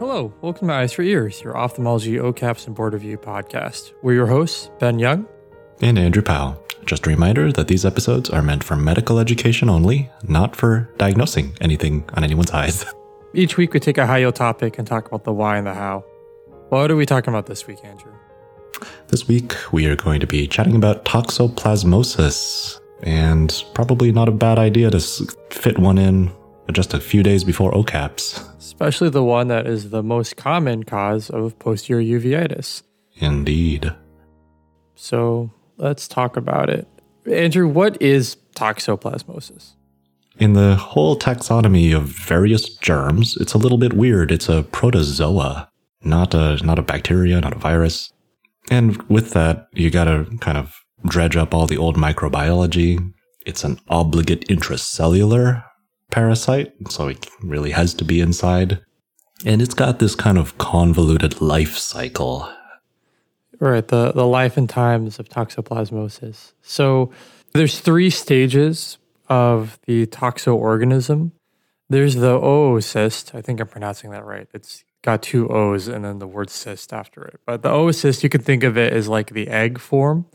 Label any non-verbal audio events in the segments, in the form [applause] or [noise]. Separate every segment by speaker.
Speaker 1: Hello, welcome to Eyes for Ears, your ophthalmology OKAPs and board review podcast. We're your hosts, Ben Young
Speaker 2: and Andrew Powell. Just a reminder that these episodes are meant for medical education only, not for diagnosing anything on anyone's eyes. [laughs]
Speaker 1: Each week we take a high yield topic and talk about the why and the how. What are we talking about this week, Andrew?
Speaker 2: This week we are going to be chatting about toxoplasmosis, and probably not a bad idea to fit one in just a few days before OKAPs.
Speaker 1: Especially the one that is the most common cause of posterior uveitis.
Speaker 2: Indeed.
Speaker 1: So let's talk about it. Andrew, what is toxoplasmosis?
Speaker 2: In the whole taxonomy of various germs, it's a little bit weird. It's a protozoa, not a not a bacteria, not a virus. And with that, you got to kind of dredge up all the old microbiology. It's an obligate intracellular parasite, so it really has to be inside. And it's got this kind of convoluted life cycle.
Speaker 1: Right, the, the life and times of toxoplasmosis. So there's three stages of the toxo-organism. There's the oocyst. I think I'm pronouncing that right. It's got two O's and then the word cyst after it. But the oocyst, you can think of it as like the egg form.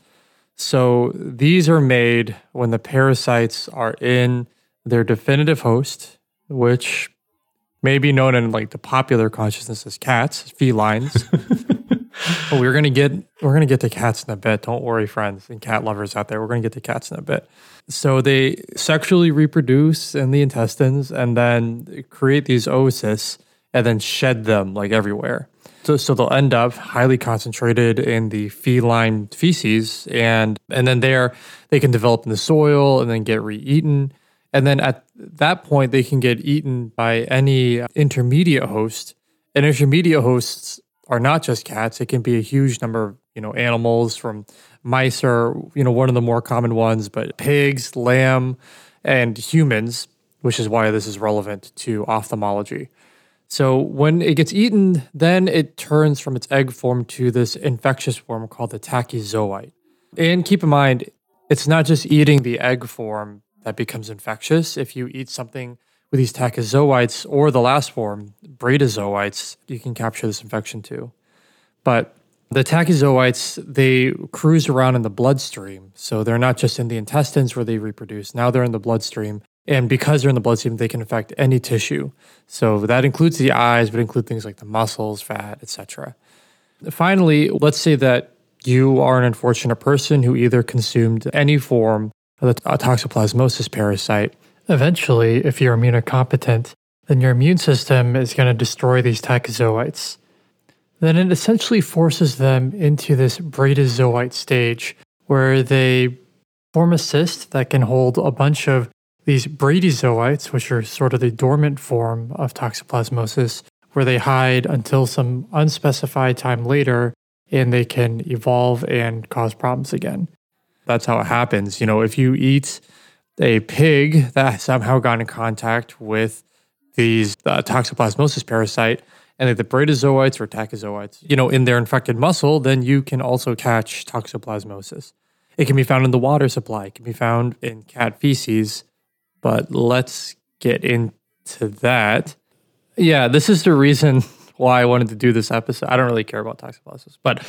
Speaker 1: So these are made when the parasites are in their definitive host, which may be known in like the popular consciousness as cats, felines. [laughs] but we're gonna get we're gonna get to cats in a bit. Don't worry, friends and cat lovers out there. We're gonna get to cats in a bit. So they sexually reproduce in the intestines and then create these oocysts and then shed them like everywhere. So, so they'll end up highly concentrated in the feline feces, and and then there they can develop in the soil and then get re-eaten. And then at that point, they can get eaten by any intermediate host. And intermediate hosts are not just cats; it can be a huge number of you know animals. From mice are you know one of the more common ones, but pigs, lamb, and humans, which is why this is relevant to ophthalmology. So when it gets eaten, then it turns from its egg form to this infectious form called the tachyzoite. And keep in mind, it's not just eating the egg form that becomes infectious. If you eat something with these tachyzoites or the last form, bradyzoites, you can capture this infection too. But the tachyzoites, they cruise around in the bloodstream. So they're not just in the intestines where they reproduce. Now they're in the bloodstream. And because they're in the bloodstream, they can affect any tissue. So that includes the eyes, but include things like the muscles, fat, etc. Finally, let's say that you are an unfortunate person who either consumed any form the toxoplasmosis parasite. Eventually, if you're immunocompetent, then your immune system is going to destroy these tachyzoites. Then it essentially forces them into this bradyzoite stage where they form a cyst that can hold a bunch of these bradyzoites, which are sort of the dormant form of toxoplasmosis, where they hide until some unspecified time later and they can evolve and cause problems again that's how it happens. You know, if you eat a pig that somehow got in contact with these uh, toxoplasmosis parasite and the bradyzoites or tachyzoites, you know, in their infected muscle, then you can also catch toxoplasmosis. It can be found in the water supply. It can be found in cat feces. But let's get into that. Yeah, this is the reason why I wanted to do this episode. I don't really care about toxoplasmosis, but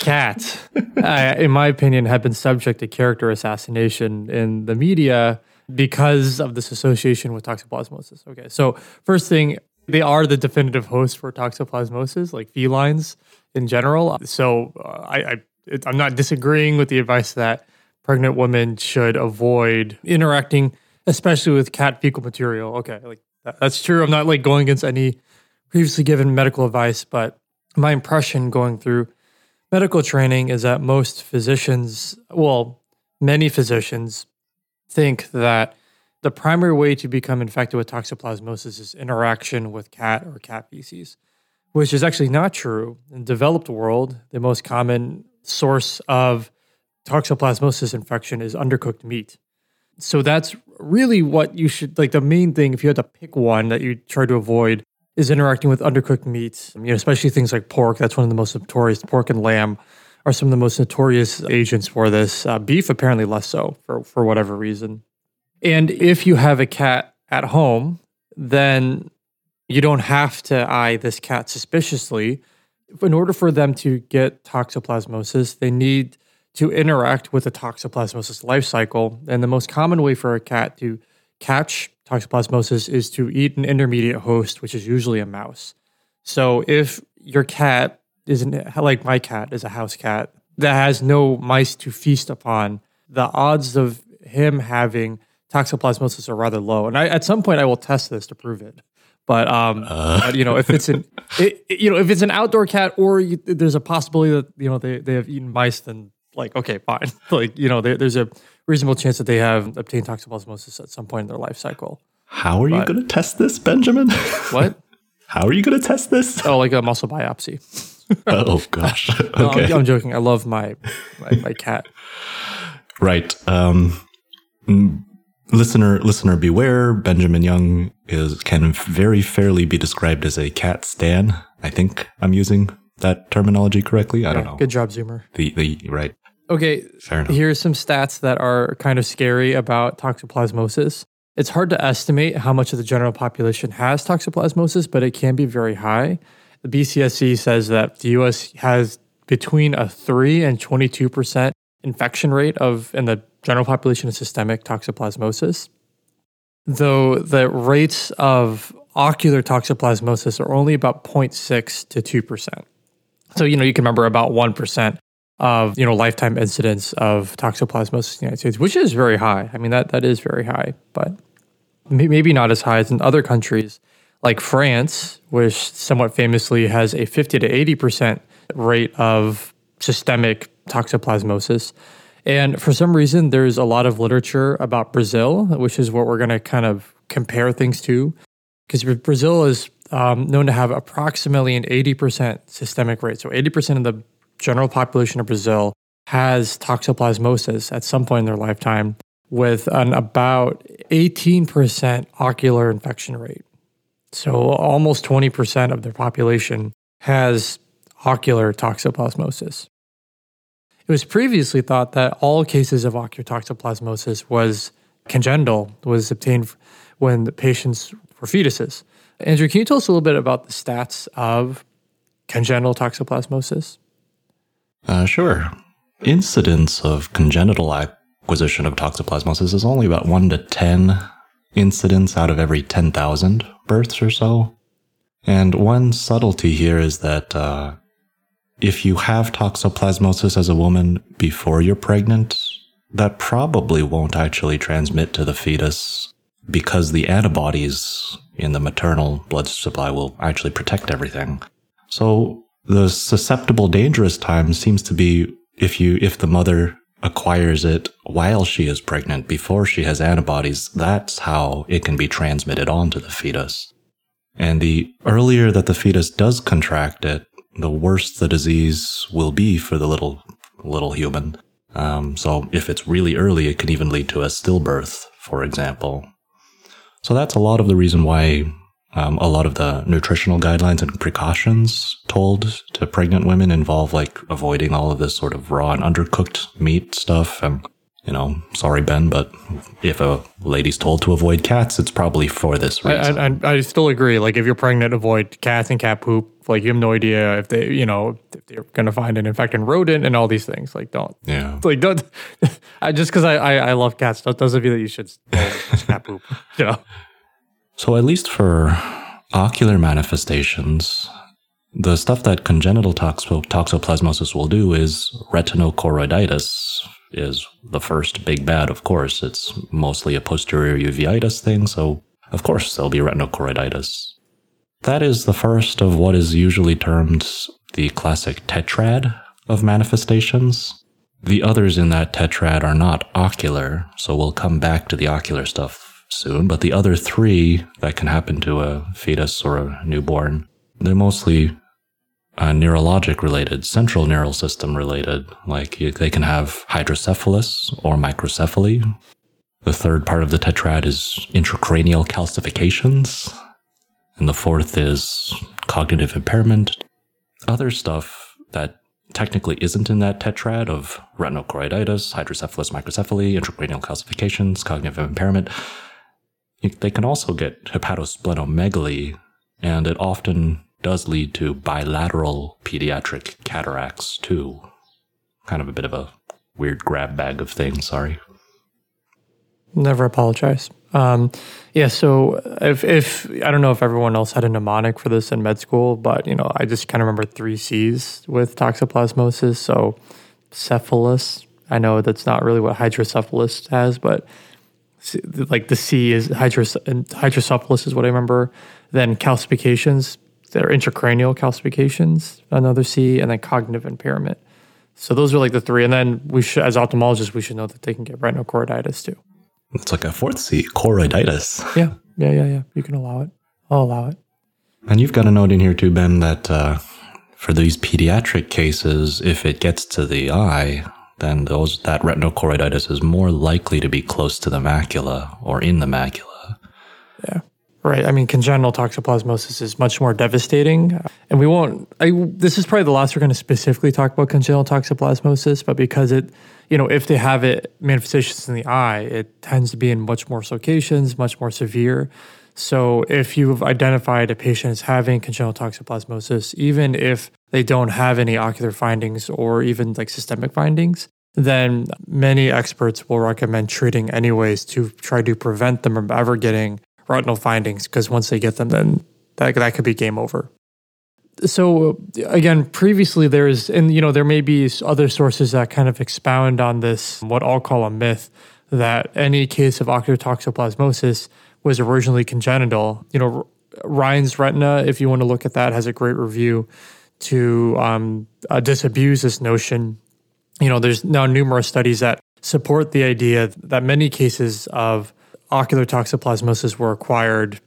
Speaker 1: cats, [laughs] uh, in my opinion, have been subject to character assassination in the media because of this association with toxoplasmosis. Okay, so first thing, they are the definitive host for toxoplasmosis, like felines in general. So uh, I, I it, I'm not disagreeing with the advice that pregnant women should avoid interacting, especially with cat fecal material. Okay, like that's true. I'm not like going against any previously given medical advice, but my impression going through medical training is that most physicians, well, many physicians think that the primary way to become infected with toxoplasmosis is interaction with cat or cat feces, which is actually not true. In developed world, the most common source of toxoplasmosis infection is undercooked meat. So that's really what you should like the main thing if you had to pick one that you try to avoid is interacting with undercooked meats, you know, especially things like pork. That's one of the most notorious. Pork and lamb are some of the most notorious agents for this. Uh, beef, apparently, less so for, for whatever reason. And if you have a cat at home, then you don't have to eye this cat suspiciously. In order for them to get toxoplasmosis, they need to interact with the toxoplasmosis life cycle. And the most common way for a cat to catch toxoplasmosis is to eat an intermediate host, which is usually a mouse. So if your cat isn't like my cat is a house cat that has no mice to feast upon, the odds of him having toxoplasmosis are rather low. And I, at some point, I will test this to prove it. But um, uh. but, you know, if it's an it, you know if it's an outdoor cat, or you, there's a possibility that you know they, they have eaten mice, then like okay, fine. [laughs] like you know, they, there's a reasonable chance that they have obtained toxoplasmosis at some point in their life cycle.
Speaker 2: How are but, you going to test this, Benjamin? [laughs]
Speaker 1: What?
Speaker 2: How are you going to test this?
Speaker 1: Oh, like a muscle biopsy. [laughs]
Speaker 2: oh gosh. Okay.
Speaker 1: No, I'm, I'm, joking. I love my my, my cat.
Speaker 2: Right. Um, listener, listener, beware. Benjamin Young is can very fairly be described as a cat stan. I think I'm using that terminology correctly. I yeah, don't know.
Speaker 1: Good job, Zoomer.
Speaker 2: The the right.
Speaker 1: Okay. Fair enough. Here's some stats that are kind of scary about toxoplasmosis. It's hard to estimate how much of the general population has toxoplasmosis, but it can be very high. The BCSC says that the US has between a 3 and 22% infection rate of in the general population of systemic toxoplasmosis, though the rates of ocular toxoplasmosis are only about 0.6 to 2%. So, you know, you can remember about 1% of, you know, lifetime incidence of toxoplasmosis in the United States, which is very high. I mean, that, that is very high, but maybe not as high as in other countries like France, which somewhat famously has a 50 to 80% rate of systemic toxoplasmosis. And for some reason, there's a lot of literature about Brazil, which is what we're going to kind of compare things to. Because Brazil is um, known to have approximately an 80% systemic rate. So 80% of the general population of Brazil has toxoplasmosis at some point in their lifetime, with an about 18% ocular infection rate. So almost 20% of their population has ocular toxoplasmosis. It was previously thought that all cases of ocular toxoplasmosis was congenital, was obtained when the patients were fetuses. Andrew, can you tell us a little bit about the stats of congenital toxoplasmosis?
Speaker 2: Uh, sure. Incidence of congenital acquisition of toxoplasmosis is only about 1 to 10 incidents out of every 10,000 births or so. And one subtlety here is that uh, if you have toxoplasmosis as a woman before you're pregnant, that probably won't actually transmit to the fetus because the antibodies in the maternal blood supply will actually protect everything. So the susceptible dangerous time seems to be if you if the mother acquires it while she is pregnant before she has antibodies, that's how it can be transmitted onto the fetus. And the earlier that the fetus does contract it, the worse the disease will be for the little little human. Um, so if it's really early, it can even lead to a stillbirth, for example. So that's a lot of the reason why um, a lot of the nutritional guidelines and precautions told to pregnant women involve like avoiding all of this sort of raw and undercooked meat stuff and you know, sorry, Ben, but if a lady's told to avoid cats, it's probably for this reason.
Speaker 1: I, I, I, still agree. Like, if you're pregnant, avoid cats and cat poop. Like, you have no idea if they, you know, if they're going to find an infected rodent and all these things. Like, don't.
Speaker 2: Yeah. [laughs]
Speaker 1: Like, don't. [laughs] I, just because I, I, I, love cats doesn't mean that you should [laughs] cat poop. You know?
Speaker 2: So, at least for ocular manifestations, the stuff that congenital toxoplasmosis will do is retinochoroiditis is the first big bad, of course. It's mostly a posterior uveitis thing, so of course there'll be retinochoroiditis. That is the first of what is usually termed the classic tetrad of manifestations. The others in that tetrad are not ocular, so we'll come back to the ocular stuff soon, but the other three that can happen to a fetus or a newborn, they're mostly uh, neurologic related, central neural system related. Like they can have hydrocephalus or microcephaly. The third part of the tetrad is intracranial calcifications. And the fourth is cognitive impairment. Other stuff that technically isn't in that tetrad of retinochoroiditis, hydrocephalus, microcephaly, intracranial calcifications, cognitive impairment. They can also get hepatosplenomegaly And it often does lead to bilateral pediatric cataracts, too. Kind of a bit of a weird grab bag of things, sorry.
Speaker 1: Never apologize. Um, yeah, so if, if I don't know if everyone else had a mnemonic for this in med school, but you know, I just kind of remember three C's with toxoplasmosis. So cephalus. I know that's not really what hydrocephalus has, but like the C is hydros- hydrocephalus is what I remember. Then calcifications, they're intracranial calcifications, another C, and then cognitive impairment. So those are like the three. And then we should, as ophthalmologists, we should know that they can get retinal choroiditis too.
Speaker 2: It's like a fourth C, choroiditis.
Speaker 1: Yeah, yeah, yeah, yeah. You can allow it. I'll allow it.
Speaker 2: And you've got a note in here too, Ben, that uh, for these pediatric cases, if it gets to the eye, then those that retinal choroiditis is more likely to be close to the macula or in the macula.
Speaker 1: Yeah. Right. I mean, congenital toxoplasmosis is much more devastating. And we won't, I, this is probably the last we're going to specifically talk about congenital toxoplasmosis, but because it, you know, if they have it manifestations in the eye, it tends to be in much more locations, much more severe. So if you've identified a patient as having congenital toxoplasmosis, even if they don't have any ocular findings or even like systemic findings, then many experts will recommend treating anyways to try to prevent them from ever getting retinal findings because once they get them, then that, that could be game over. So again, previously there is, and you know, there may be other sources that kind of expound on this, what I'll call a myth, that any case of ocular toxoplasmosis was originally congenital. You know, Ryan's Retina, if you want to look at that, has a great review to um, uh, disabuse this notion. You know, there's now numerous studies that support the idea that many cases of ocular toxoplasmosis were acquired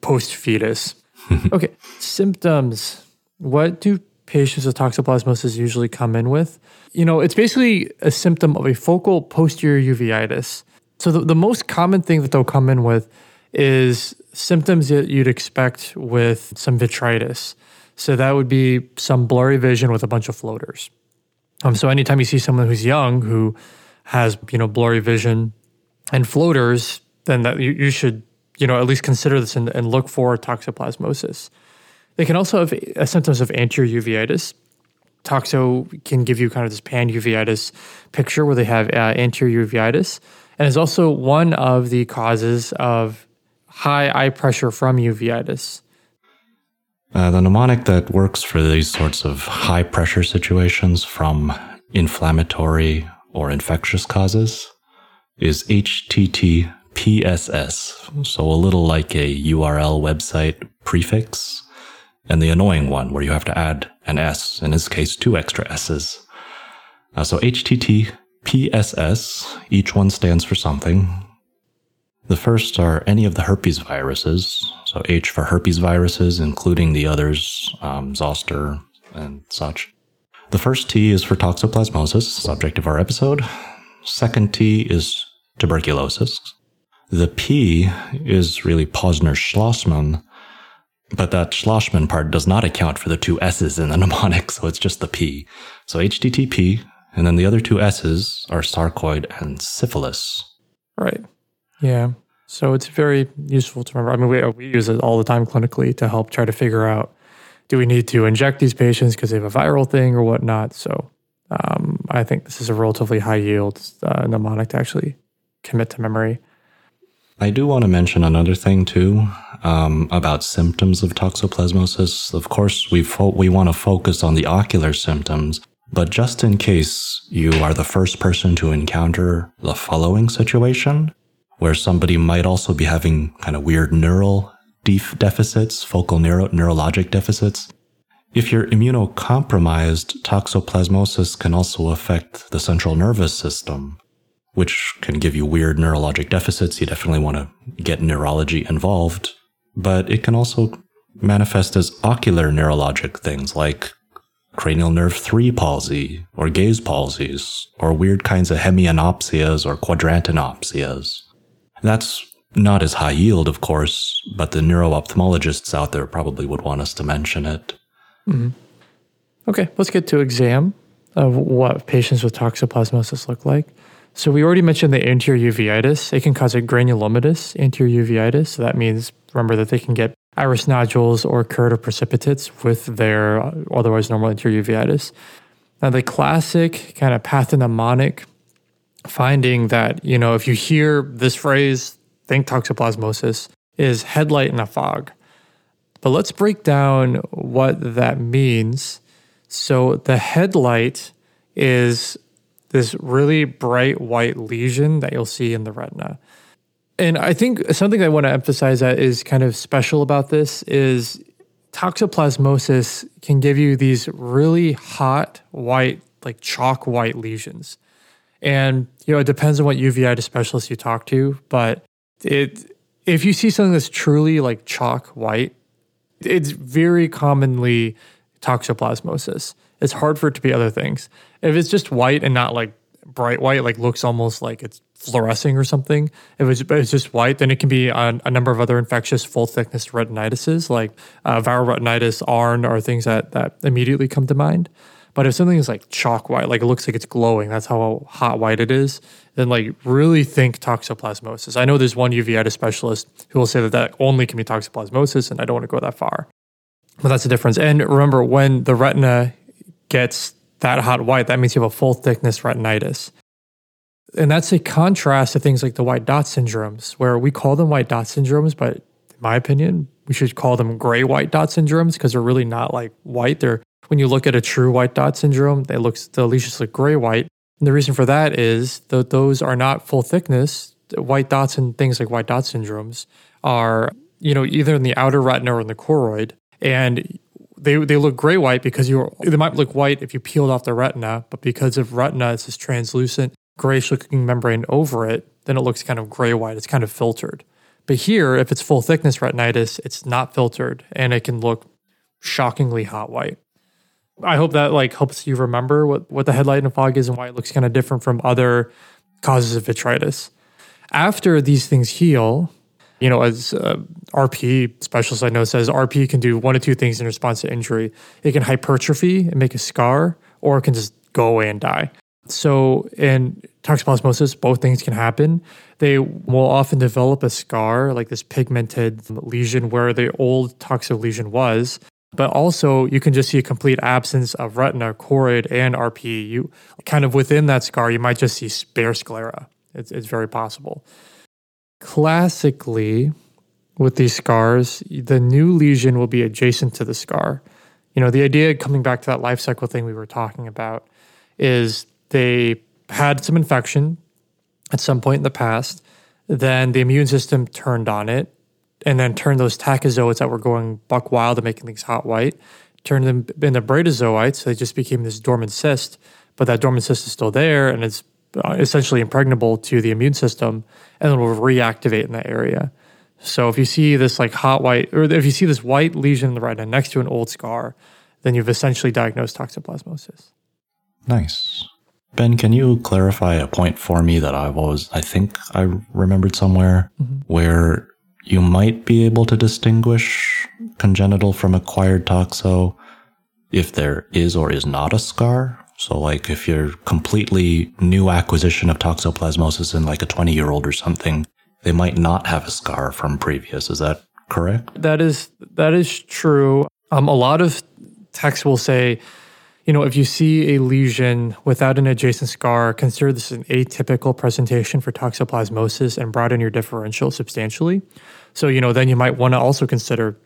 Speaker 1: post fetus. [laughs] okay, symptoms. What do patients with toxoplasmosis usually come in with? You know, it's basically a symptom of a focal posterior uveitis. So, the, the most common thing that they'll come in with is symptoms that you'd expect with some vitritis. So, that would be some blurry vision with a bunch of floaters. Um, so, anytime you see someone who's young who has, you know, blurry vision and floaters, then that you, you should you know at least consider this and, and look for toxoplasmosis. They can also have uh, symptoms of anterior uveitis. Toxo can give you kind of this pan uveitis picture where they have uh, anterior uveitis, and is also one of the causes of high eye pressure from uveitis.
Speaker 2: Uh, the mnemonic that works for these sorts of high pressure situations from inflammatory or infectious causes is HTTPSS. So a little like a URL website prefix, and the annoying one where you have to add an S, in this case, two extra S's. Uh, so HTTPSS, each one stands for something. The first are any of the herpes viruses, so H for herpes viruses, including the others, um, zoster and such. The first T is for toxoplasmosis, subject of our episode. Second T is tuberculosis. The P is really Posner Schlossman, but that Schlossman part does not account for the two S's in the [laughs] mnemonic, so it's just the P. So HTTP, and then the other two S's are sarcoid and syphilis.
Speaker 1: Right. Yeah. So it's very useful to remember. I mean, we, we use it all the time clinically to help try to figure out do we need to inject these patients because they have a viral thing or whatnot. So um, I think this is a relatively high yield uh, mnemonic to actually commit to memory.
Speaker 2: I do want to mention another thing too um, about symptoms of toxoplasmosis. Of course, we fo- we want to focus on the ocular symptoms, but just in case you are the first person to encounter the following situation, where somebody might also be having kind of weird neural def- deficits, focal neuro- neurologic deficits. If you're immunocompromised, toxoplasmosis can also affect the central nervous system which can give you weird neurologic deficits. You definitely want to get neurology involved, but it can also manifest as ocular neurologic things like cranial nerve 3 palsy or gaze palsies or weird kinds of hemianopsias or quadrantanopsias. That's not as high yield, of course, but the neuro-ophthalmologists out there probably would want us to mention it.
Speaker 1: Mm-hmm. Okay, let's get to exam of what patients with toxoplasmosis look like. So we already mentioned the anterior uveitis. It can cause a granulomatous anterior uveitis. So that means remember that they can get iris nodules or keratic precipitates with their otherwise normal anterior uveitis. Now, the classic kind of pathognomonic finding that, you know, if you hear this phrase, think toxoplasmosis, is headlight in a fog. But let's break down what that means. So, the headlight is this really bright white lesion that you'll see in the retina. And I think something I want to emphasize that is kind of special about this is toxoplasmosis can give you these really hot white, like chalk white lesions. And you know, it depends on what uveitis specialist you talk to, but it if you see something that's truly like chalk white, it's very commonly toxoplasmosis. It's hard for it to be other things. If it's just white and not like bright white, like looks almost like it's fluorescing or something. If it's, it's just white, then it can be a, a number of other infectious full thickness retinitises like uh, viral retinitis, ARN, are things that, that immediately come to mind. But if something is like chalk white, like it looks like it's glowing, that's how hot white it is, then like really think toxoplasmosis. I know there's one uveitis specialist who will say that that only can be toxoplasmosis, and I don't want to go that far. But that's the difference. And remember, when the retina gets that hot white, that means you have a full thickness retinitis. And that's a contrast to things like the white dot syndromes, where we call them white dot syndromes, but in my opinion, we should call them gray white dot syndromes because they're really not like white. They're when you look at a true white dot syndrome, they looks the lesions look gray white. And the reason for that is that those are not full thickness. White dots and things like white dot syndromes are, you know, either in the outer retina or in the choroid. And they, they look gray white because you they might look white if you peeled off the retina, but because of retina, it's this translucent grayish looking membrane over it, then it looks kind of gray white. It's kind of filtered. But here, if it's full thickness retinitis, it's not filtered and it can look shockingly hot white. I hope that like helps you remember what, what the headlight and fog is and why it looks kind of different from other causes of vitritis. After these things heal, you know, as uh, RP specialist I know says, RP can do one of two things in response to injury. It can hypertrophy and make a scar, or it can just go away and die. So in toxoplasmosis, both things can happen. They will often develop a scar, like this pigmented lesion where the old toxo lesion was. But also, you can just see a complete absence of retina, choroid, and RPE. You kind of within that scar, you might just see bare sclera. It's, it's very possible. Classically, with these scars, the new lesion will be adjacent to the scar. You know, the idea coming back to that life cycle thing we were talking about is they had some infection at some point in the past. Then the immune system turned on it and then turn those tachyzoites that were going buck wild and making things hot white, turn them into bradyzoites. So they just became this dormant cyst, but that dormant cyst is still there and it's uh, essentially impregnable to the immune system and it will reactivate in that area. So if you see this like hot white, or if you see this white lesion in the retina next to an old scar, then you've essentially diagnosed toxoplasmosis.
Speaker 2: Nice. Ben, can you clarify a point for me that I've always, I think I remembered somewhere mm-hmm. where you might be able to distinguish congenital from acquired toxo if there is or is not a scar. So, like if you're completely new acquisition of toxoplasmosis in like a 20 year old or something, they might not have a scar from previous. Is that correct?
Speaker 1: That is that is true. Um, a lot of texts will say you know, if you see a lesion without an adjacent scar, consider this an atypical presentation for toxoplasmosis and broaden your differential substantially. So, you know, then you might want to also consider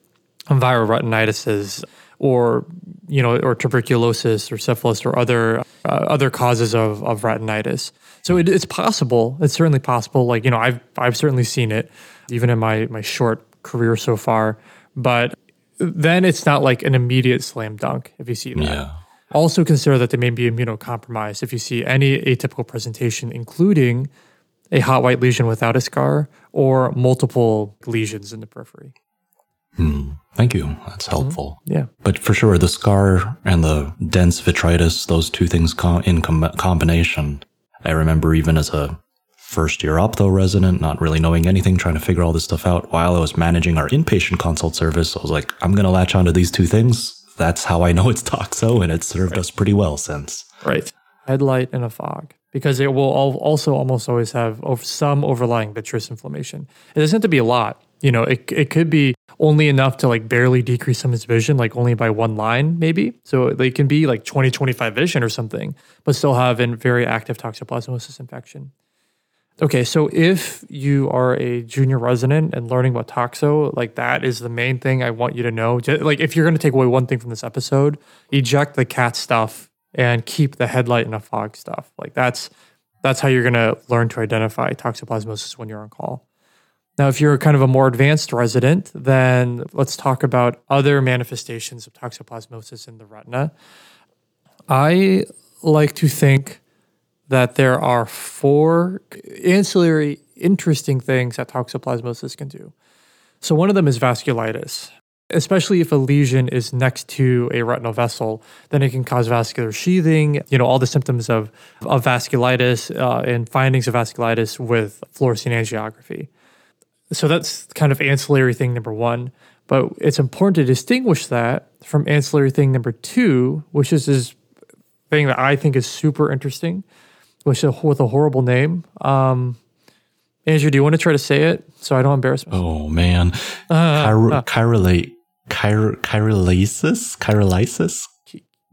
Speaker 1: viral retinitis or, you know, or tuberculosis or syphilis or other uh, other causes of, of retinitis. So it, it's possible. It's certainly possible. Like, you know, I've I've certainly seen it even in my my short career so far, but then it's not like an immediate slam dunk if you see that.
Speaker 2: Yeah.
Speaker 1: Also consider that they may be immunocompromised if you see any atypical presentation, including a hot white lesion without a scar or multiple lesions in the periphery.
Speaker 2: Hmm. Thank you. That's mm-hmm. helpful.
Speaker 1: Mm-hmm. Yeah.
Speaker 2: But for sure, the scar and the dense vitritis, those two things in com- combination, I remember even as a first year optho resident, not really knowing anything, trying to figure all this stuff out while I was managing our inpatient consult service. I was like, I'm going to latch onto these two things that's how I know it's Toxo, and it's served right. us pretty well since.
Speaker 1: Right. Headlight and a fog, because it will also almost always have some overlying vitreous inflammation. It doesn't have to be a lot. You know, it, it could be only enough to like barely decrease someone's vision, like only by one line, maybe. So they can be like 20, 25 vision or something, but still have a very active toxoplasmosis infection. Okay, so if you are a junior resident and learning about toxo, like that is the main thing I want you to know. Like if you're going to take away one thing from this episode, eject the cat stuff and keep the headlight and the fog stuff. Like that's that's how you're going to learn to identify toxoplasmosis when you're on call. Now, if you're kind of a more advanced resident, then let's talk about other manifestations of toxoplasmosis in the retina. I like to think that there are four ancillary interesting things that toxoplasmosis can do. So, one of them is vasculitis. Especially if a lesion is next to a retinal vessel, then it can cause vascular sheathing, you know, all the symptoms of, of vasculitis uh, and findings of vasculitis with fluorescein angiography. So that's kind of ancillary thing number one. But it's important to distinguish that from ancillary thing number two, which is this thing that I think is super interesting, which is with a horrible name. Um, Andrew, do you want to try to say it so I don't embarrass myself?
Speaker 2: Oh man, uh, Chiro- uh, chirolate, chiro- chirolysis, chirolysis.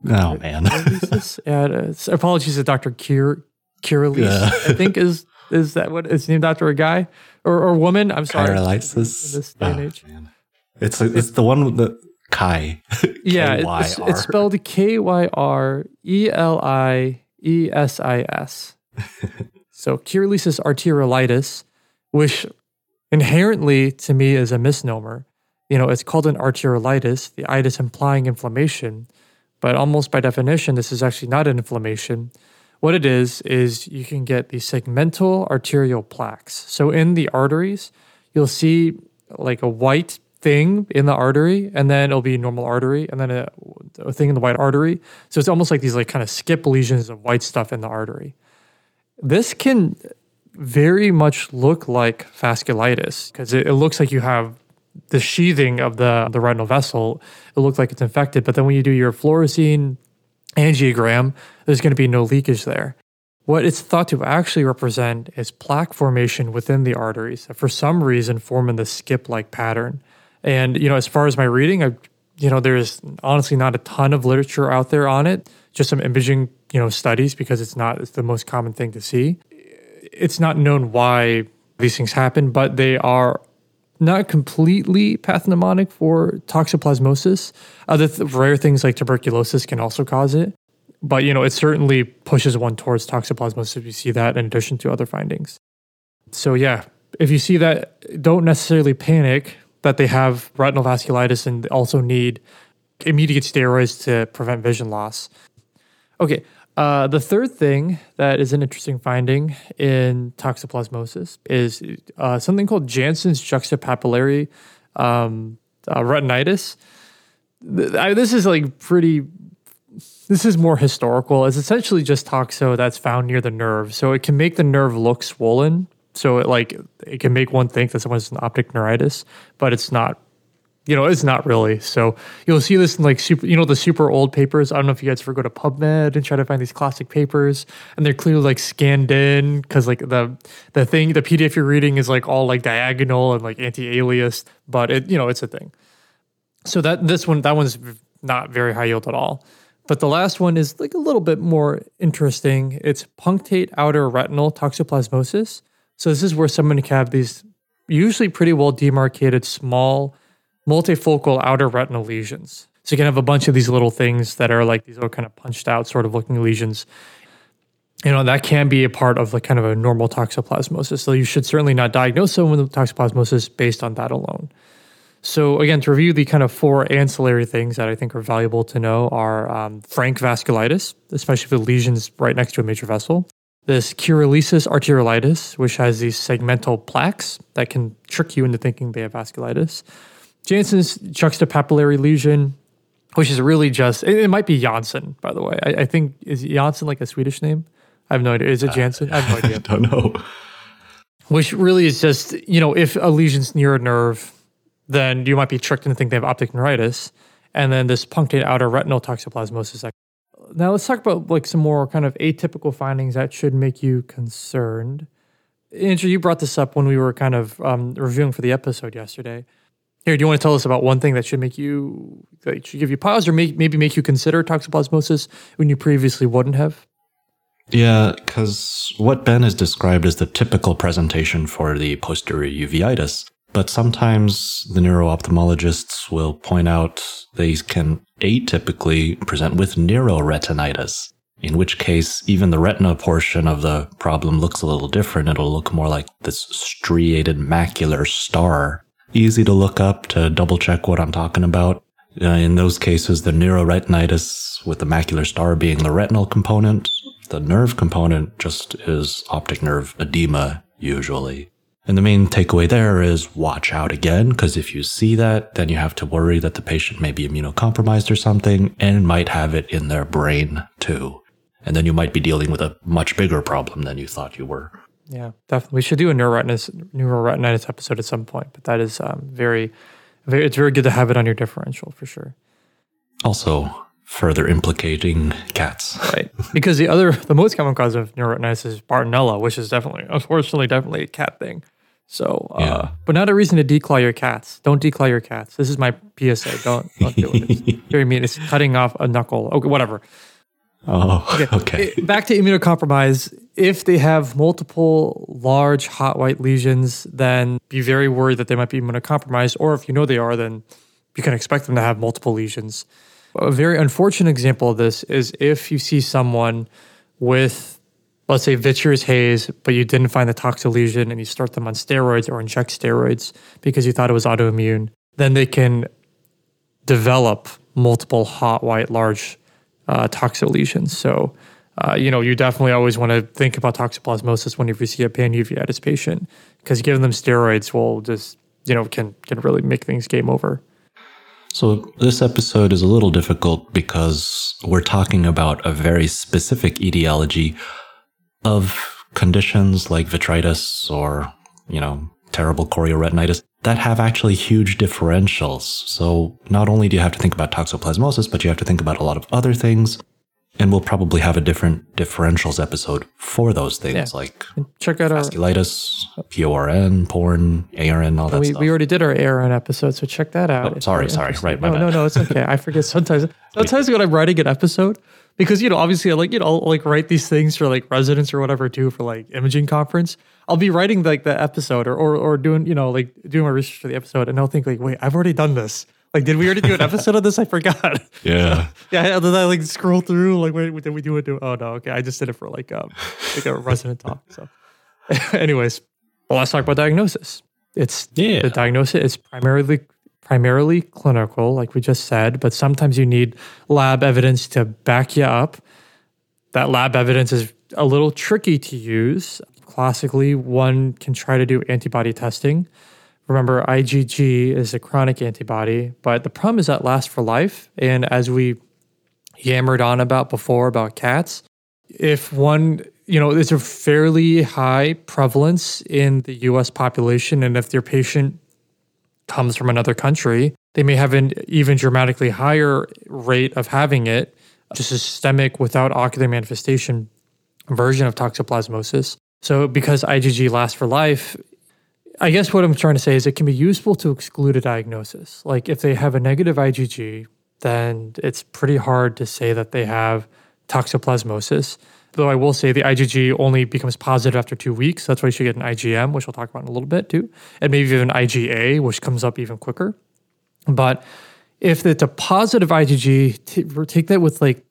Speaker 2: Oh man, [laughs]
Speaker 1: yeah, apologies to Doctor Kier Kirilis. Yeah. I think is is that what it's named after a guy or, or woman? I'm sorry.
Speaker 2: Chirolysis. In this day and oh. It's a, it's the one with the Chi. [laughs]
Speaker 1: yeah, it's, it's spelled K Y R E L I E S I S. So Kyrieleis arteriolitis, which inherently to me is a misnomer. You know, it's called an arteriolitis, the itis implying inflammation, but almost by definition, this is actually not an inflammation. What it is, is you can get the segmental arterial plaques. So in the arteries, you'll see like a white thing in the artery, and then it'll be normal artery, and then a, a thing in the white artery. So it's almost like these like kind of skip lesions of white stuff in the artery. This can very much look like vasculitis because it, it, looks like you have the sheathing of the, the retinal vessel. It looks like it's infected, but then when you do your fluorescein angiogram, there's going to be no leakage there. What it's thought to actually represent is plaque formation within the arteries that for some reason form in the skip like pattern. And, you know, as far as my reading, I, you know, there's honestly not a ton of literature out there on it, just some imaging you know studies because it's not it's the most common thing to see. It's not known why these things happen, but they are not completely pathognomonic for toxoplasmosis. Other th- rare things like tuberculosis can also cause it, but you know it certainly pushes one towards toxoplasmosis if you see that in addition to other findings. So yeah, if you see that, don't necessarily panic that they have retinal vasculitis and also need immediate steroids to prevent vision loss. Okay, uh, the third thing that is an interesting finding in toxoplasmosis is uh, something called Jansen's juxtapapillary um, uh, retinitis. This is like pretty. This is more historical. It's essentially just toxo that's found near the nerve, so it can make the nerve look swollen. So it like it can make one think that someone's an optic neuritis, but it's not you know, it's not really. So you'll see this in like super, you know, the super old papers. I don't know if you guys ever go to PubMed and try to find these classic papers, and they're clearly like scanned in because like the the thing, the PDF you're reading is like all like diagonal and like anti-alias, but it, you know, it's a thing. So that this one, that one's not very high yield at all. But the last one is like a little bit more interesting. It's punctate outer retinal toxoplasmosis. So this is where someone can have these usually pretty well demarcated small multifocal outer retinal lesions. So you can have a bunch of these little things that are like these little kind of punched out sort of looking lesions. You know, that can be a part of like kind of a normal toxoplasmosis. So you should certainly not diagnose someone with toxoplasmosis based on that alone. So again, to review the kind of four ancillary things that I think are valuable to know are um, frank vasculitis, especially if the lesion's right next to a major vessel. This Kyrieleis arteriolitis, which has these segmental plaques that can trick you into thinking they have vasculitis. Jansen's juxtapapillary lesion, which is really just, it, it might be Janssen, by the way. I, I, think, is Janssen like a Swedish name? I have no idea. Is it uh, Janssen? I have no [laughs] idea.
Speaker 2: I don't know.
Speaker 1: Which really is just, you know, if a lesion's near a nerve, then you might be tricked into thinking they have optic neuritis. And then this punctate outer retinal toxoplasmosis. Now let's talk about like some more kind of atypical findings that should make you concerned. Andrew, you brought this up when we were kind of um, reviewing for the episode yesterday Here, do you want to tell us about one thing that should make you, that should give you pause or make, maybe make you consider toxoplasmosis when you previously wouldn't have?
Speaker 2: Yeah, because what Ben has described is the typical presentation for the posterior uveitis. But sometimes the neuro-ophthalmologists will point out they can atypically present with neuroretinitis, in which case even the retina portion of the problem looks a little different. It'll look more like this striated macular star. Easy to look up to double check what I'm talking about. Uh, in those cases, the neuroretinitis with the macular star being the retinal component, the nerve component just is optic nerve edema usually. And the main takeaway there is watch out again, because if you see that, then you have to worry that the patient may be immunocompromised or something and might have it in their brain too. And then you might be dealing with a much bigger problem than you thought you were.
Speaker 1: Yeah, definitely. We should do a neuroretinitis, neuroretinitis episode at some point, but that is um, very, very, it's very good to have it on your differential for sure.
Speaker 2: Also, further implicating cats. [laughs]
Speaker 1: Right. Because the other, the most common cause of neuroretinitis is Bartonella, which is definitely, unfortunately, definitely a cat thing. So, uh,
Speaker 2: Yeah.
Speaker 1: but not a reason to declaw your cats. Don't declaw your cats. This is my PSA. Don't, don't do it. It's [laughs] very mean. It's cutting off a knuckle. Okay, whatever.
Speaker 2: Oh, [laughs] okay.
Speaker 1: Eh, Back to immunocompromise. If they have multiple large hot white lesions, then be very worried that they might be immunocompromised. Or if you know they are, then you can expect them to have multiple lesions. A very unfortunate example of this is if you see someone with, let's say, vitreous haze, but you didn't find the toxic lesion and you start them on steroids or inject steroids because you thought it was autoimmune, then they can develop multiple hot white large uh, toxic lesions. So, uh, you know, you definitely always want to think about toxoplasmosis whenever you see a panuveitis patient because giving them steroids will just, you know, can can really make things game over.
Speaker 2: So, this episode is a little difficult because we're talking about a very specific etiology of conditions like vitritis or, you know, terrible chorioretinitis that have actually huge differentials. So, not only do you have to think about toxoplasmosis, but you have to think about a lot of other things. And we'll probably have a different differentials episode for those things
Speaker 1: Yeah.
Speaker 2: like
Speaker 1: Check out our.
Speaker 2: PORN, porn, ARN, all that
Speaker 1: We,
Speaker 2: stuff.
Speaker 1: we already did our ARN episode, so check that out.
Speaker 2: Oh, sorry, sorry. Right,
Speaker 1: no, no, no, it's okay. I forget sometimes. [laughs] Sometimes when I'm writing an episode, because you know, obviously, I like you know, I'll like write these things for like residents or whatever too for like imaging conference. I'll be writing like the episode or, or or doing you know like doing my research for the episode, and I'll think like, wait, I've already done this. Like, did we already do an episode of this? I forgot. [laughs]
Speaker 2: yeah. [laughs]
Speaker 1: yeah, and then I like scroll through like, wait, did we do it? Do oh no, okay, I just did it for like um like a resident talk. So, [laughs] anyways, well, let's talk about diagnosis. It's
Speaker 2: Yeah.
Speaker 1: the diagnosis is primarily primarily clinical, like we just said, but sometimes you need lab evidence to back you up. That lab evidence is a little tricky to use. Classically, one can try to do antibody testing. Remember, IgG is a chronic antibody, but the problem is that lasts for life. And as we yammered on about before about cats, if one, you know, there's a fairly high prevalence in the US population, and if your patient comes from another country, they may have an even dramatically higher rate of having it, just a systemic without ocular manifestation version of toxoplasmosis. So, because IgG lasts for life, I guess what I'm trying to say is it can be useful to exclude a diagnosis. Like if they have a negative IgG, then it's pretty hard to say that they have toxoplasmosis. Though I will say the IgG only becomes positive after two weeks. That's why you should get an IgM, which we'll talk about in a little bit too. And maybe even IgA, which comes up even quicker. But if it's a positive IgG, t- take that with like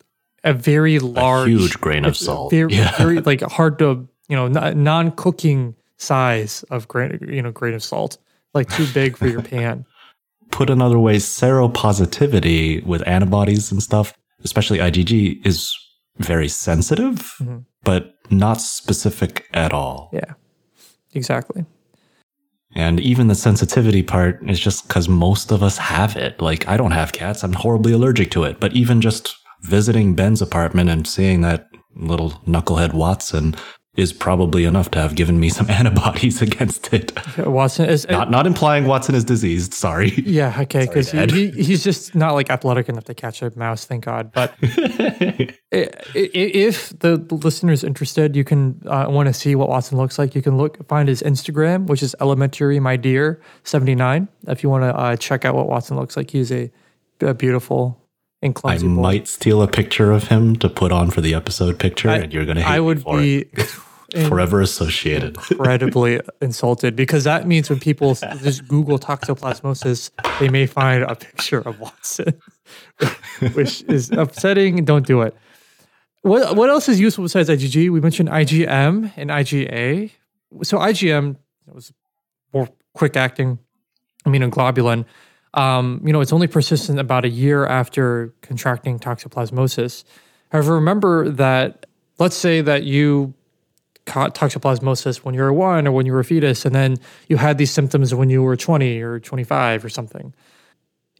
Speaker 1: a very large,
Speaker 2: huge grain of [laughs] salt.
Speaker 1: very,
Speaker 2: Yeah.
Speaker 1: very [laughs] like hard to you know non-cooking size of grain you know grain of salt, like too big for your pan. [laughs]
Speaker 2: Put another way, seropositivity with antibodies and stuff, especially IgG, is very sensitive,
Speaker 1: Mhm.
Speaker 2: but not specific at all.
Speaker 1: Yeah, exactly.
Speaker 2: And even the sensitivity part is just because most of us have it. Like, I don't have cats, I'm horribly allergic to it. But even just visiting Ben's apartment and seeing that little knucklehead Watson is probably enough to have given me some [laughs] antibodies against it.
Speaker 1: Watson is
Speaker 2: Not not implying Watson is diseased. Sorry.
Speaker 1: yeah okay because he, he, he's just not like athletic enough to catch a mouse. Thank God. But [laughs] if the listener is interested, you can uh, want to see what Watson looks like. You can look find his Instagram, which is elementary my dear seventy nine. If you want to uh, check out what Watson looks like, he's a, a beautiful and
Speaker 2: I
Speaker 1: clumsy boy.
Speaker 2: might steal a picture of him to put on for the episode picture,
Speaker 1: I-
Speaker 2: and you're going to hate
Speaker 1: I would
Speaker 2: for
Speaker 1: be. [laughs]
Speaker 2: Forever associated.
Speaker 1: incredibly insulted because that means when people just Google toxoplasmosis, they may find a picture of Watson, [laughs] which is upsetting. Don't do it. What what else is useful besides IgG? We mentioned IgM and IgA. So IgM was more quick acting immunoglobulin. Um, you know, it's only persistent about a year after contracting toxoplasmosis. However, remember that let's say that you caught toxoplasmosis when you were one or when you were a fetus, and then you had these symptoms when you were 20 or 25 or something.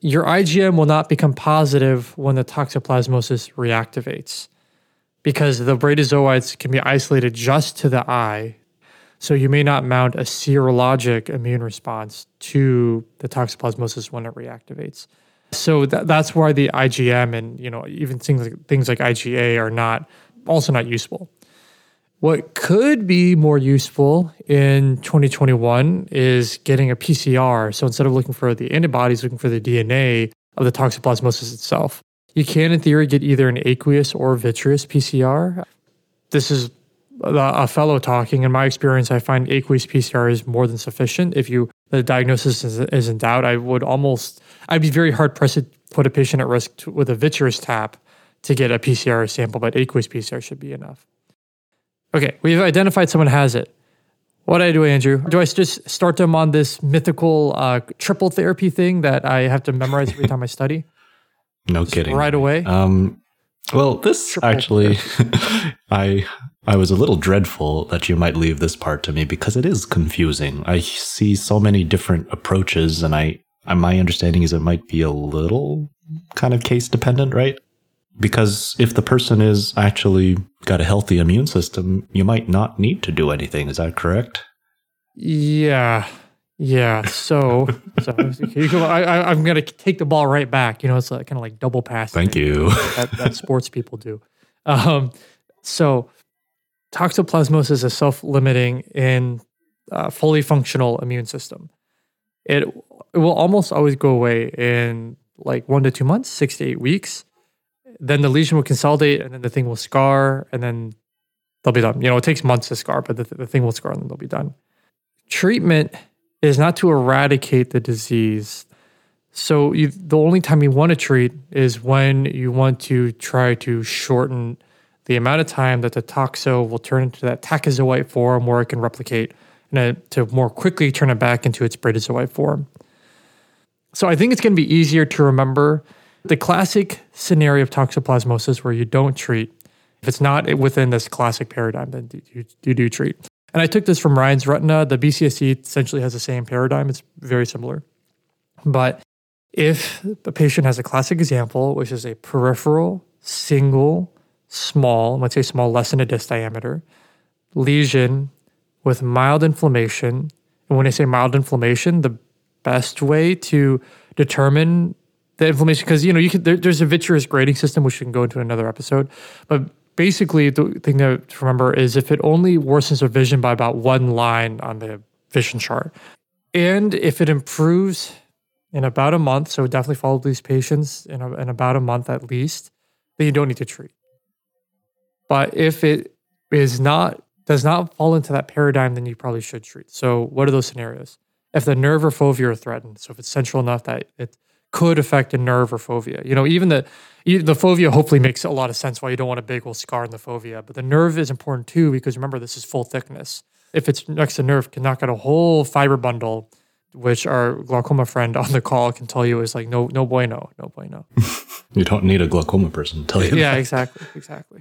Speaker 1: Your IgM will not become positive when the toxoplasmosis reactivates because the bradyzoites can be isolated just to the eye. So you may not mount a serologic immune response to the toxoplasmosis when it reactivates. So that, that's why the IgM and you know even things like things like IgA are not also not useful. What could be more useful in 2021 is getting a PCR. So instead of looking for the antibodies, looking for the DNA of the toxoplasmosis itself. You can, in theory, get either an aqueous or vitreous PCR. This is a a fellow talking. In my experience, I find aqueous PCR is more than sufficient. If you the diagnosis is, is in doubt, I would almost I'd be very hard pressed to put a patient at risk to, with a vitreous tap to get a PCR sample, but aqueous PCR should be enough. Okay, we've identified someone has it. What do I do, Andrew? Do I just start them on this mythical uh, triple therapy thing that I have to memorize every time I study? [laughs]
Speaker 2: No kidding.
Speaker 1: Right away?
Speaker 2: Um, well, this
Speaker 1: Triple
Speaker 2: actually, [laughs] I I was a little dreadful that you might leave this part to me because it is confusing. I see so many different approaches, and I my understanding is it might be a little kind of case dependent, right? Because if the person is actually got a healthy immune system, you might not need to do anything. Is that correct?
Speaker 1: Yeah. Yeah. So, so [laughs] go, I, I, I'm going to take the ball right back. You know, it's like, kind of like double pass.
Speaker 2: Thank you.
Speaker 1: that, that sports people do. Um, so, toxoplasmosis is self limiting in fully functional immune system. It, it will almost always go away in like one to two months, six to eight weeks. Then the lesion will consolidate and then the thing will scar and then they'll be done. You know, it takes months to scar, but the, the thing will scar and then they'll be done. Treatment is not to eradicate the disease. So you, the only time you want to treat is when you want to try to shorten the amount of time that the toxo will turn into that tachyzoite form where it can replicate and uh, to more quickly turn it back into its bradyzoite form. So I think it's going to be easier to remember the classic scenario of toxoplasmosis where you don't treat. If it's not within this classic paradigm, then you, you do treat. And I took this from Ryan's Retina. The BCSC essentially has the same paradigm. It's very similar. But if a patient has a classic example, which is a peripheral, single, small, let's say small, less than a disc diameter, lesion with mild inflammation, and when I say mild inflammation, the best way to determine the inflammation, because you know you can there, there's a vitreous grading system, which we can go into another episode, but basically the thing to remember is if it only worsens your vision by about one line on the vision chart, and if it improves in about a month, so definitely follow these patients in, a, in about a month at least, then you don't need to treat. But if it is not does not fall into that paradigm, then you probably should treat. So what are those scenarios? If the nerve or fovea are threatened, so if it's central enough that it could affect a nerve or fovea, you know, even the even the fovea hopefully makes a lot of sense why you don't want a big old scar in the fovea, but the nerve is important too because remember this is full thickness. If it's next to nerve, can knock out a whole fiber bundle, which our glaucoma friend on the call can tell you is like no no bueno, no bueno. [laughs]
Speaker 2: You don't need a glaucoma person to tell you.
Speaker 1: yeah,
Speaker 2: that.
Speaker 1: exactly, exactly.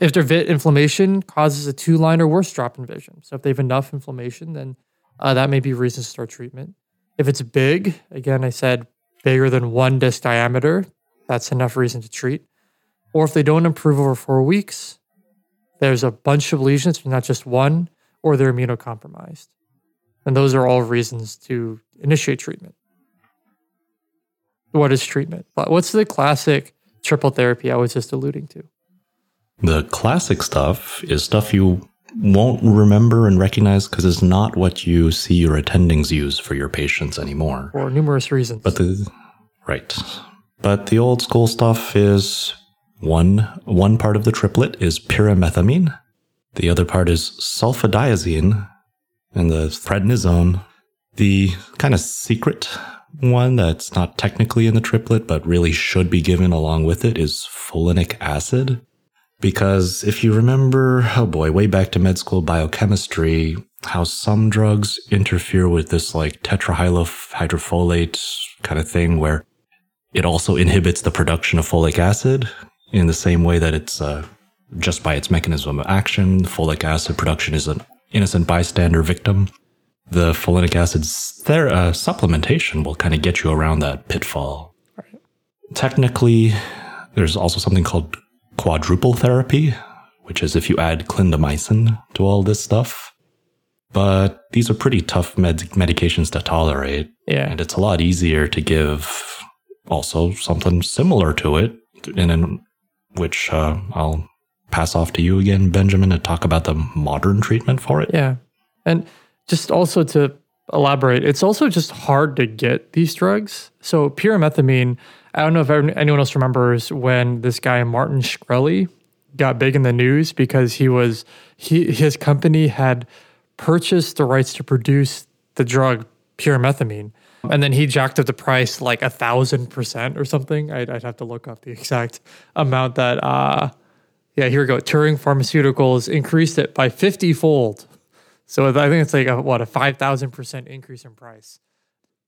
Speaker 1: If their vit inflammation causes a two line or worse drop in vision, so if they have enough inflammation, then uh, that may be a reason to start treatment. If it's big, again, I said bigger than one disc diameter, that's enough reason to treat. Or if they don't improve over four weeks, there's a bunch of lesions, not just one, or they're immunocompromised. And those are all reasons to initiate treatment. What is treatment? What's the classic triple therapy I was just alluding to?
Speaker 2: The classic stuff is stuff you won't remember and recognize because it's not what you see your attendings use for your patients anymore.
Speaker 1: For numerous reasons.
Speaker 2: But the right. But the old school stuff is one one part of the triplet is pyrimethamine, the other part is sulfadiazine, and the prednisone. The kind of secret one that's not technically in the triplet but really should be given along with it is folinic acid. Because if you remember, oh boy, way back to med school biochemistry, how some drugs interfere with this like tetrahydrofolate kind of thing where it also inhibits the production of folic acid in the same way that it's uh, just by its mechanism of action, folic acid production is an innocent bystander victim. The folinic acid their uh, supplementation will kind of get you around that pitfall. Right. Technically, there's also something called quadruple therapy, which is if you add clindamycin to all this stuff. But these are pretty tough med- medications to tolerate.
Speaker 1: Yeah.
Speaker 2: And it's a lot easier to give also something similar to it, and in which uh, I'll pass off to you again, Benjamin, to talk about the modern treatment for it.
Speaker 1: Yeah. And just also to elaborate, it's also just hard to get these drugs. So, pyrimethamine, I don't know if anyone else remembers when this guy, Martin Shkreli, got big in the news because he was, he, his company had purchased the rights to produce the drug pyrimethamine. And then he jacked up the price like a thousand percent or something. I'd, I'd, have to look up the exact amount that, uh, yeah, here we go. Turing Pharmaceuticals increased it by 50 fold. So I think it's like a, what, a 5,000% increase in price.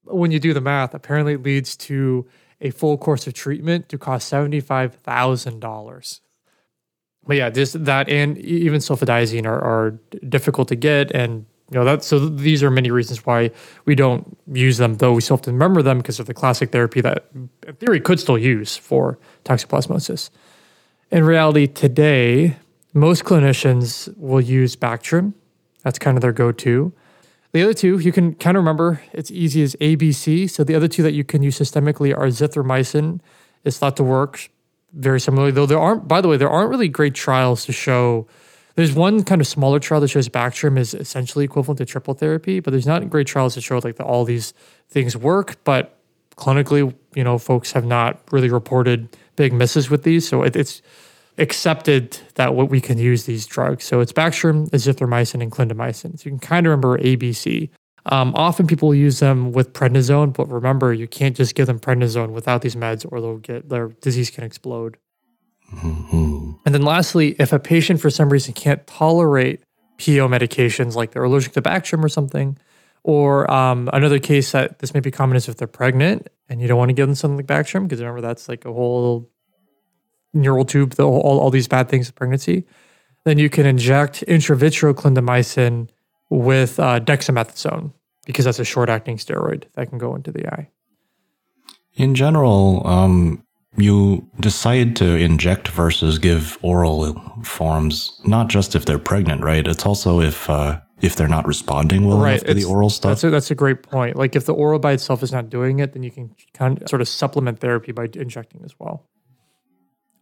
Speaker 1: When you do the math, apparently it leads to a full course of treatment to cost $75,000. But yeah, this, that and even sulfadiazine are, are difficult to get and you know that so these are many reasons why we don't use them though we still have to remember them because of the classic therapy that in theory could still use for toxoplasmosis. In reality today most clinicians will use bactrim. That's kind of their go-to the other two you can kind of remember it's easy as abc so the other two that you can use systemically are azithromycin it's thought to work very similarly though there aren't by the way there aren't really great trials to show there's one kind of smaller trial that shows Bactrim is essentially equivalent to triple therapy, but there's not great trials that show like that all these things work. But clinically, you know, folks have not really reported big misses with these. So it, it's accepted that what we can use these drugs. So it's Bactrim, azithromycin, and clindamycin. So you can kind of remember ABC. Um, often people use them with prednisone, but remember, you can't just give them prednisone without these meds, or they'll get their disease can explode. Mm-hmm. And then lastly, if a patient for some reason can't tolerate PO medications like they're allergic to Bactrim or something, or um, another case that this may be common is if they're pregnant and you don't want to give them something like Bactrim because remember that's like a whole neural tube, the, all, all these bad things with pregnancy, then you can inject intravitreal clindamycin with uh, dexamethasone because that's a short acting steroid that can go into the eye.
Speaker 2: In general, um, you decide to inject versus give oral forms, not just if they're pregnant, right? It's also if uh, if they're not responding well right. enough to it's, the oral stuff.
Speaker 1: That's a, that's a great point. Like if the oral by itself is not doing it, then you can kind of sort of supplement therapy by injecting as well.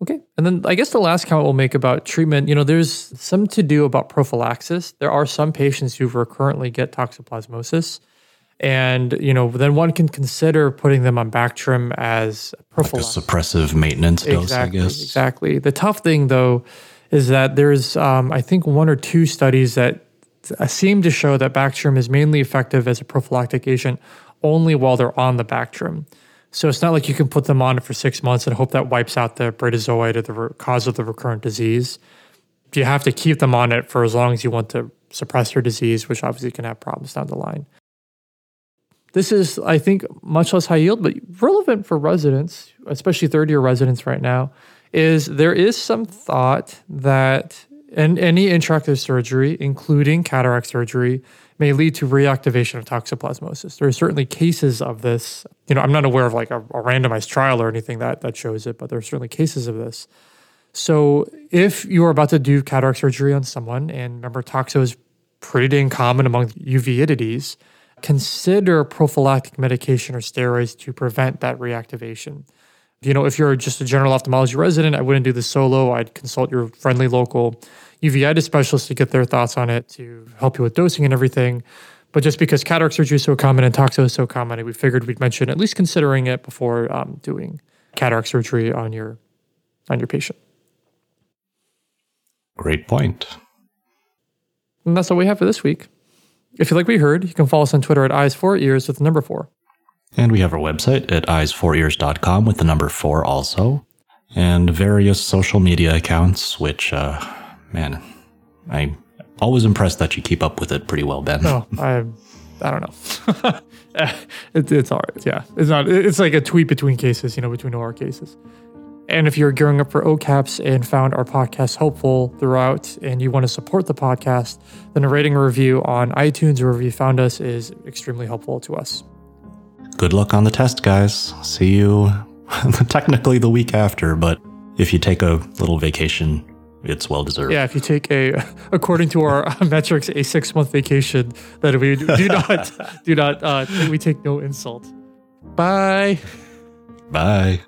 Speaker 1: Okay. And then I guess the last comment we'll make about treatment, you know, there's some to do about prophylaxis. There are some patients who recurrently get toxoplasmosis and you know then one can consider putting them on Bactrim as
Speaker 2: like a suppressive maintenance dose.
Speaker 1: Exactly,
Speaker 2: I guess
Speaker 1: exactly. The tough thing though is that there's um, I think one or two studies that seem to show that Bactrim is mainly effective as a prophylactic agent only while they're on the Bactrim. So it's not like you can put them on it for six months and hope that wipes out the bradyzoite or the re- cause of the recurrent disease. You have to keep them on it for as long as you want to suppress their disease, which obviously can have problems down the line. This is, I think, much less high yield, but relevant for residents, especially third year residents right now, is there is some thought that and any intraocular surgery, including cataract surgery, may lead to reactivation of toxoplasmosis. There are certainly cases of this. You know, I'm not aware of like a, a, randomized trial or anything that that shows it, but there are certainly cases of this. So if you are about to do cataract surgery on someone, and remember, toxo is pretty dang common among uveitis, consider prophylactic medication or steroids to prevent that reactivation. You know, if you're just a general ophthalmology resident, I wouldn't do this solo. I'd consult your friendly local uveitis specialist to get their thoughts on it to help you with dosing and everything. But just because cataract surgery is so common and toxo is so common, we figured we'd mention at least considering it before um, doing cataract surgery on your on your patient.
Speaker 2: Great point.
Speaker 1: And that's all we have for this week. If you like what you heard, you can follow us on Twitter at eyes four ears with the number four.
Speaker 2: And we have our website at eyes4ears.com with the number four also. And various social media accounts, which, uh, man, I'm always impressed that you keep up with it pretty well, Ben.
Speaker 1: No, I, I don't know. [laughs] it, it's all right. Yeah, it's not. It's like a tweet between cases, you know, between OR cases. And if you're gearing up for OKAPs and found our podcast helpful throughout and you want to support the podcast, then a rating or review on iTunes or wherever you found us is extremely helpful to us.
Speaker 2: Good luck on the test, guys. See you [laughs] technically the week after, but if you take a little vacation, it's well deserved.
Speaker 1: Yeah, if you take a, [laughs] according to our metrics, a six month vacation, that we do not, [laughs] do not, uh, we take no insult. Bye.
Speaker 2: Bye.